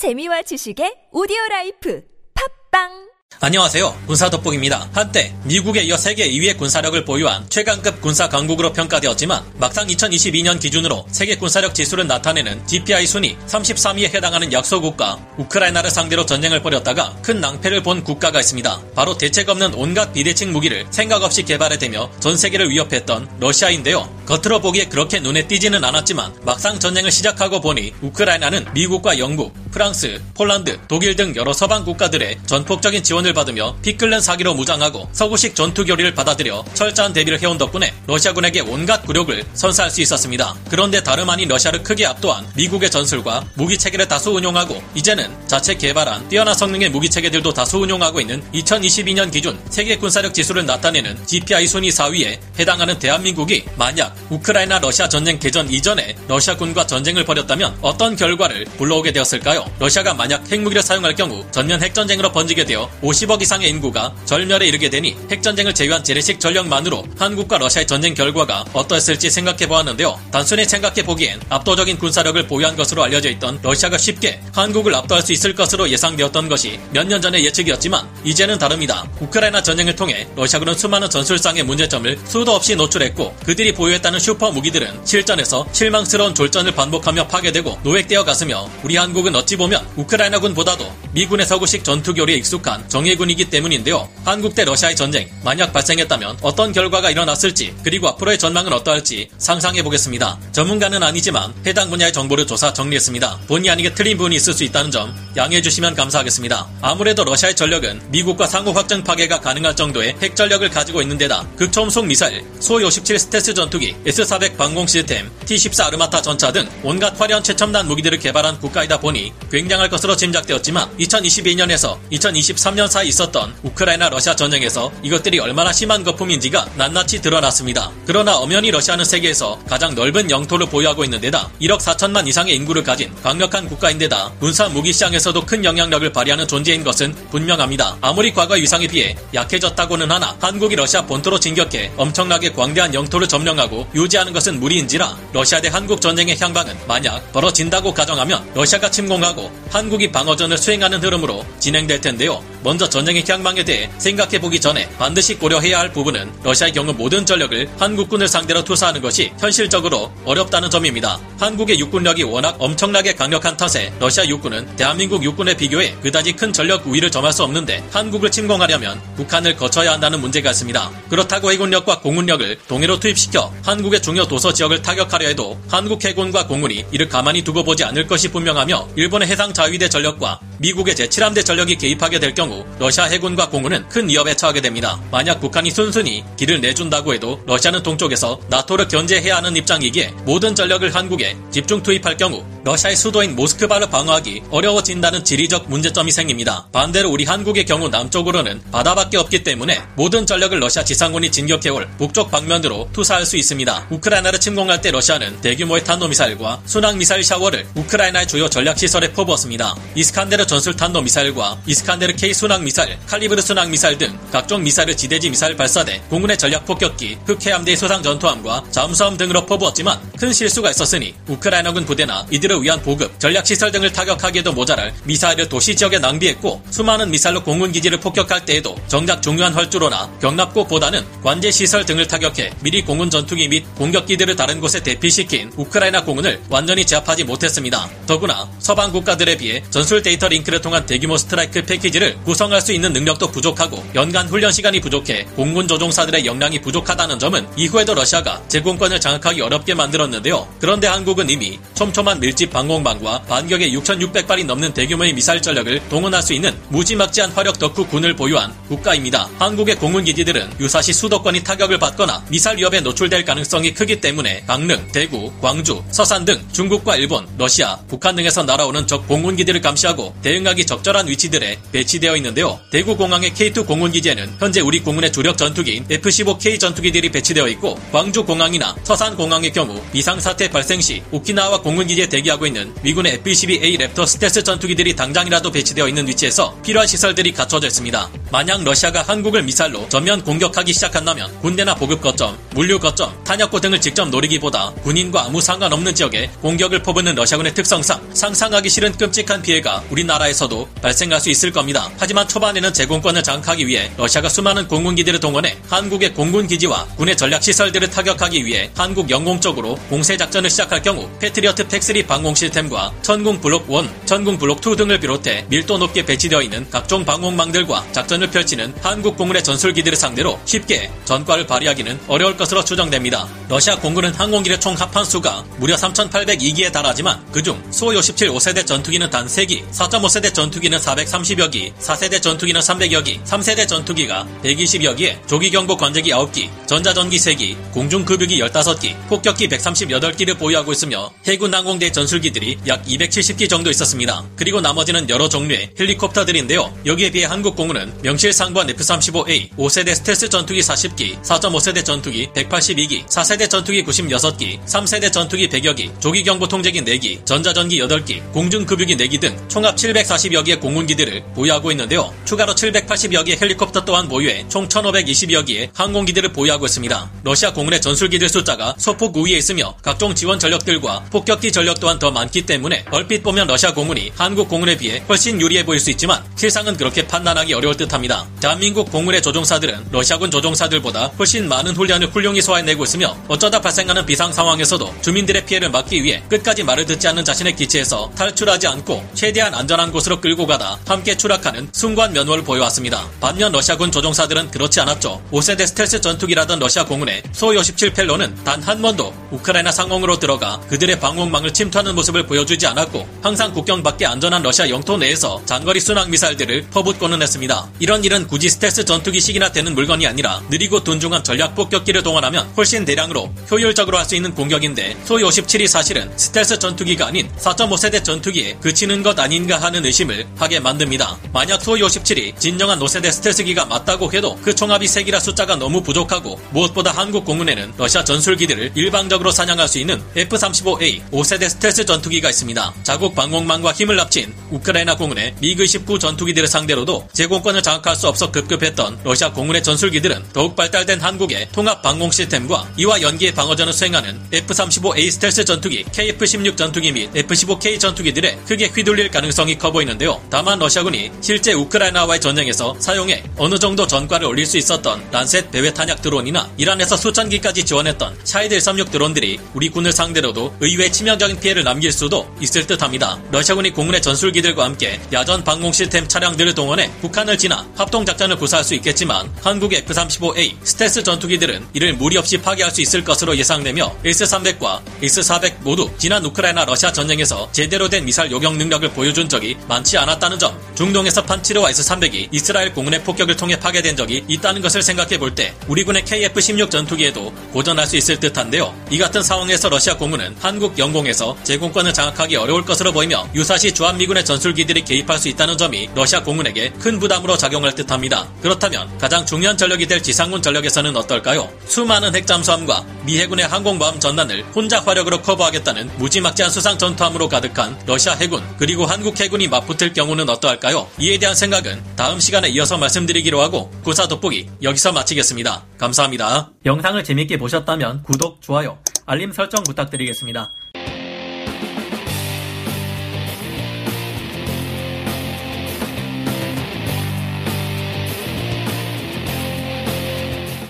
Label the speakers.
Speaker 1: 재미와 지식의 오디오 라이프 팝빵
Speaker 2: 안녕하세요. 군사 돋보기입니다. 한때 미국에 이어 세계 2위의 군사력을 보유한 최강급 군사 강국으로 평가되었지만 막상 2022년 기준으로 세계 군사력 지수를 나타내는 GPI 순위 33위에 해당하는 약소국가 우크라이나를 상대로 전쟁을 벌였다가 큰 낭패를 본 국가가 있습니다. 바로 대책 없는 온갖 비대칭 무기를 생각 없이 개발해대며 전 세계를 위협했던 러시아인데요. 겉으로 보기에 그렇게 눈에 띄지는 않았지만 막상 전쟁을 시작하고 보니 우크라이나는 미국과 영국, 프랑스, 폴란드, 독일 등 여러 서방 국가들의 전폭적인 지원을 받으며 피 끓는 사기로 무장하고 서구식 전투 교리를 받아들여 철저한 대비를 해온 덕분에 러시아군에게 온갖 굴욕을 선사할 수 있었습니다. 그런데 다름 아닌 러시아를 크게 압도한 미국의 전술과 무기 체계를 다수 운용하고 이제는 자체 개발한 뛰어난 성능의 무기 체계들도 다수 운용하고 있는 2022년 기준 세계 군사력 지수를 나타내는 GPI 순위 4위에 해당하는 대한민국이 만약 우크라이나 러시아 전쟁 개전 이전에 러시아군과 전쟁을 벌였다면 어떤 결과를 불러오게 되었을까요? 러시아가 만약 핵무기를 사용할 경우 전면 핵전쟁으로 번지게 되어 50억 이상의 인구가 절멸에 이르게 되니 핵전쟁을 제외한 재래식 전력만으로 한국과 러시아의 전쟁 결과가 어떠했을지 생각해 보았는데요. 단순히 생각해 보기엔 압도적인 군사력을 보유한 것으로 알려져 있던 러시아가 쉽게 한국을 압도할 수 있을 것으로 예상되었던 것이 몇 년 전의 예측이었지만 이제는 다릅니다. 우크라이나 전쟁을 통해 러시아군은 수많은 전술상의 문제점을 수도 없이 노출했고 그들이 보유했다는 슈퍼 무기들은 실전에서 실망스러운 졸전을 반복하며 파괴되고 노획되어 갔으며 우리 한국은 어찌 보면 우크라이나군보다도 미군의 서구식 전투 교리에 익숙한 정예군이기 때문인데요. 한국 대 러시아의 전쟁 만약 발생했다면 어떤 결과가 일어났을지 그리고 앞으로의 전망은 어떠할지 상상해 보겠습니다. 전문가는 아니지만 해당 분야의 정보를 조사 정리했습니다. 본의 아니게 틀린 부분이 있을 수 있다는 점 양해해 주시면 감사하겠습니다. 아무래도 러시아의 전력은 미국과 상호 확정 파괴가 가능할 정도의 핵 전력을 가지고 있는 데다 극초음속 미사일, 소57 스텔스 전투기, S400 방공 시스템, T14 아르마타 전차 등 온갖 화려한 최첨단 무기들을 개발한 국가이다 보니 굉장할 것으로 짐작되었지만 2022년에서 2023년 사이 있었던 우크라이나 러시아 전쟁에서 이것들이 얼마나 심한 거품인지가 낱낱이 드러났습니다. 그러나 엄연히 러시아는 세계에서 가장 넓은 영토를 보유하고 있는 데다 1억 4천만 이상의 인구를 가진 강력한 국가인데다 군사 무기 시장에서도 큰 영향력을 발휘하는 존재인 것은 분명합니다. 아무리 과거 위상에 비해 약해졌다고는 하나 한국이 러시아 본토로 진격해 엄청나게 광대한 영토를 점령하고 유지하는 것은 무리인지라 러시아 대 한국 전쟁의 향방은 만약 벌어진다고 가정하면 러시아가 침공 하고 한국이 방어전을 수행하는 흐름으로 진행될 텐데요. 먼저 전쟁의 향방에 대해 생각해 보기 전에 반드시 고려해야 할 부분은 러시아의 경우 모든 전력을 한국군을 상대로 투사하는 것이 현실적으로 어렵다는 점입니다. 한국의 육군력이 워낙 엄청나게 강력한 탓에 러시아 육군은 대한민국 육군에 비교해 그다지 큰 전력 우위를 점할 수 없는데 한국을 침공하려면 북한을 거쳐야 한다는 문제가 있습니다. 그렇다고 해군력과 공군력을 동해로 투입시켜 한국의 중요 도서 지역을 타격하려 해도 한국 해군과 공군이 이를 가만히 두고 보지 않을 것이 분명하며 일본의 해상 자위대 전력과 미국의 제7함대 전력이 개입하게 될 경우 러시아 해군과 공군은 큰 위협에 처하게 됩니다. 만약 북한이 순순히 길을 내준다고 해도 러시아는 동쪽에서 나토를 견제해야 하는 입장이기에 모든 전력을 한국에 집중 투입할 경우 러시아의 수도인 모스크바를 방어하기 어려워진다는 지리적 문제점이 생깁니다. 반대로 우리 한국의 경우 남쪽으로는 바다밖에 없기 때문에 모든 전력을 러시아 지상군이 진격해올 북쪽 방면으로 투사할 수 있습니다. 우크라이나를 침공할 때 러시아는 대규모의 탄도미사일과 순항미사일 샤워를 우크라이나의 주요 전략시설에 퍼부었습니다. 이스칸데르 전술 탄도 미사일과 이스칸데르 K 순항 미사일, 칼리브르 순항 미사일 등 각종 미사일 지대지 미사일 발사대, 공군의 전략 폭격기, 흑해함대 수상 전투함과 잠수함 등으로 퍼부었지만 큰 실수가 있었으니 우크라이나군 부대나 이들을 위한 보급, 전략 시설 등을 타격하기에도 모자랄 미사일을 도시 지역에 낭비했고 수많은 미사일로 공군 기지를 폭격할 때에도 정작 중요한 활주로나 격납고보다는 관제 시설 등을 타격해 미리 공군 전투기 및 공격기들을 다른 곳에 대피시킨 우크라이나 공군을 완전히 제압하지 못했습니다. 더구나 서방 국가들에 비해 전술 데이터 링크를 통한 대규모 strike package를 구성할 수 있는 능력도 부족하고 연간 훈련 시간이 부족해 공군 조종사들의 역량이 부족하다는 점은 이후에도 러시아가 제공권을 장악하기 어렵게 만들었는데요. 그런데 한국은 이미 촘촘한 밀집 방공망과 반격의 6,600발이 넘는 대규모의 미사일 전력을 동원할 수 있는 무지막지한 화력 덕후 군을 보유한 국가입니다. 한국의 공군 기지들은 유사시 수도권이 타격을 받거나 미사일 위협에 노출될 가능성이 크기 때문에 강릉, 대구, 광주, 서산 등 중국과 일본, 러시아, 북한 등에서 날아오는 적 공군 기지를 감시하고 대응하기 적절한 위치들에 배치되어 있는데요. 대구 공항의 K2 공군 기지에는 현재 우리 공군의 주력 전투기인 F-15K 전투기들이 배치되어 있고 광주 공항이나 서산 공항의 경우 비상사태 발생 시 오키나와 공군 기지에 대기하고 있는 미군의 F-22A 랩터 스텔스 전투기들이 당장이라도 배치되어 있는 위치에서 필요한 시설들이 갖춰져 있습니다. 만약 러시아가 한국을 미사일로 전면 공격하기 시작한다면 군대나 보급 거점, 물류 거점, 탄약고 등을 직접 노리기보다 군인과 아무 상관없는 지역에 공격을 퍼붓는 러시아군의 특성상 상상하기 싫은 끔찍한 피해가 우리나라에서도 발생할 수 있을 겁니다. 하지만 초반에는 제공권을 장악하기 위해 러시아가 수많은 공군기지를 동원해 한국의 공군기지와 군의 전략시설들을 타격하기 위해 한국 영공 쪽으로 공세작전을 시작할 경우 패트리어트 PAC-3 방공 시스템과 천궁 블록 1, 천궁 블록 2 등을 비롯해 밀도 높게 배치되어 있는 각종 방공망들과 작전 을 펼치는 한국 공군의 전술기들을 상대로 쉽게 전과를 발휘하기는 어려울 것으로 추정됩니다. 러시아 공군은 항공기의 총 합한 수가 무려 3,802기에 달하지만 그중 수-57 5세대 전투기는 단 3기, 4.5세대 전투기는 430여 기, 4세대 전투기는 300여 기, 3세대 전투기가 120여 기에 조기경보 관제기 9기, 전자전기 3기, 공중급유기 15기, 폭격기 138기를 보유하고 있으며 해군 항공대 전술기들이 약 270기 정도 있었습니다. 그리고 나머지는 여러 종류의 헬리콥터들인데요. 여기에 비해 한국공군은 명실상부한 F-35A 5세대 스텔스 전투기 40기, 4.5세대 전투기 182기, 4세대 전투기 96기, 3세대 전투기 100여 기, 조기경보 통제기 4기, 전자전기 8기, 공중급유기 4기 등 총합 740여 기의 공군기들을 보유하고 있는데요. 추가로 780여 기의 헬리콥터 또한 보유해 총 1520여 기의 항공기들을 보유하고 있습니다. 러시아 공군의 전술기들 숫자가 소폭 우위에 있으며 각종 지원 전력들과 폭격기 전력 또한 더 많기 때문에 얼핏 보면 러시아 공군이 한국 공군에 비해 훨씬 유리해 보일 수 있지만 실상은 그렇게 판단하기 어려울 듯합니다. 대한민국 공군의 조종사들은 러시아군 조종사들보다 훨씬 많은 훈련을 훌륭히 소화해내고 있으며 어쩌다 발생하는 비상 상황에서도 주민들의 피해를 막기 위해 끝까지 말을 듣지 않는 자신의 기체에서 탈출하지 않고 최대한 안전한 곳으로 끌고 가다 함께 추락하는 순관 면허를 보여왔습니다. 반면 러시아군 조종사들은 그렇지 않았죠. 5세대 스텔스 전투기라던 러시아 공군의 소57 펠로는 단 한 번도 우크라이나 상공으로 들어가 그들의 방공망을 침투하는 모습을 보여주지 않았고 항상 국경 밖에 안전한 러시아 영토 내에서 장거리 순항 미사일들을 퍼붓고는 했습니다. 이런 일은 굳이 스텔스 전투기씩이나 되는 물건이 아니라 느리고 둔중한 전략 폭격기를 동원하면 훨씬 대량으로 효율적으로 할 수 있는 공격인데 Su-57이 사실은 스텔스 전투기가 아닌 4.5세대 전투기에 그치는 것 아닌가 하는 의심을 하게 만듭니다. 만약 Su-57이 진정한 5세대 스텔스기가 맞다고 해도 그 총합이 3기라 숫자가 너무 부족하고 무엇보다 한국 공군에는 러시아 전술기들을 일방적으로 사냥할 수 있는 F-35A 5세대 스텔스 전투기가 있습니다. 자국 방공망과 힘을 합친 우크라이나 공군의 미그-19 전투기들을 상대로도 제공권을 장악 할 수 없어 급급했던 러시아 공군의 전술기들은 더욱 발달된 한국의 통합 방공 시스템과 이와 연계해 방어전을 수행하는 F-35A 스텔스 전투기, KF-16 전투기 및 F-15K 전투기들에 크게 휘둘릴 가능성이 커 보이는데요. 다만 러시아군이 실제 우크라이나와의 전쟁에서 사용해 어느 정도 전과를 올릴 수 있었던 란셋 배회 탄약 드론이나 이란에서 수천 기까지 지원했던 샤헤드 136 드론들이 우리 군을 상대로도 의외의 치명적인 피해를 남길 수도 있을 듯합니다. 러시아군이 공군의 전술기들과 함께 야전 방공 시스템 차량들을 동원해 북한을 지나 합동 작전을 구사할 수 있겠지만 한국의 F-35A 스텔스 전투기들은 이를 무리 없이 파괴할 수 있을 것으로 예상되며 S-300과 S-400 모두 지난 우크라이나 러시아 전쟁에서 제대로 된 미사일 요격 능력을 보여준 적이 많지 않았다는 점, 중동에서 판치르와 S-300이 이스라엘 공군의 폭격을 통해 파괴된 적이 있다는 것을 생각해 볼 때 우리 군의 KF-16 전투기에도 고전할 수 있을 듯한데요. 이 같은 상황에서 러시아 공군은 한국 영공에서 제공권을 장악하기 어려울 것으로 보이며 유사시 주한미군의 전술기들이 개입할 수 있다는 점이 러시아 공군에게 큰 부담으로 작용 할 듯합니다. 그렇다면 가장 중요한 전력이 될 지상군 전력에서는 어떨까요? 수많은 핵잠수함과 미 해군의 항공모함 전단을 혼자 화력으로 커버하겠다는 무지막지한 수상 전투함으로 가득한 러시아 해군 그리고 한국 해군이 맞붙을 경우는 어떠할까요? 이에 대한 생각은 다음 시간에 이어서 말씀드리기로 하고 구사 돋보기 여기서 마치겠습니다. 감사합니다. 영상을 재밌게 보셨다면 구독, 좋아요, 알림 설정 부탁드리겠습니다.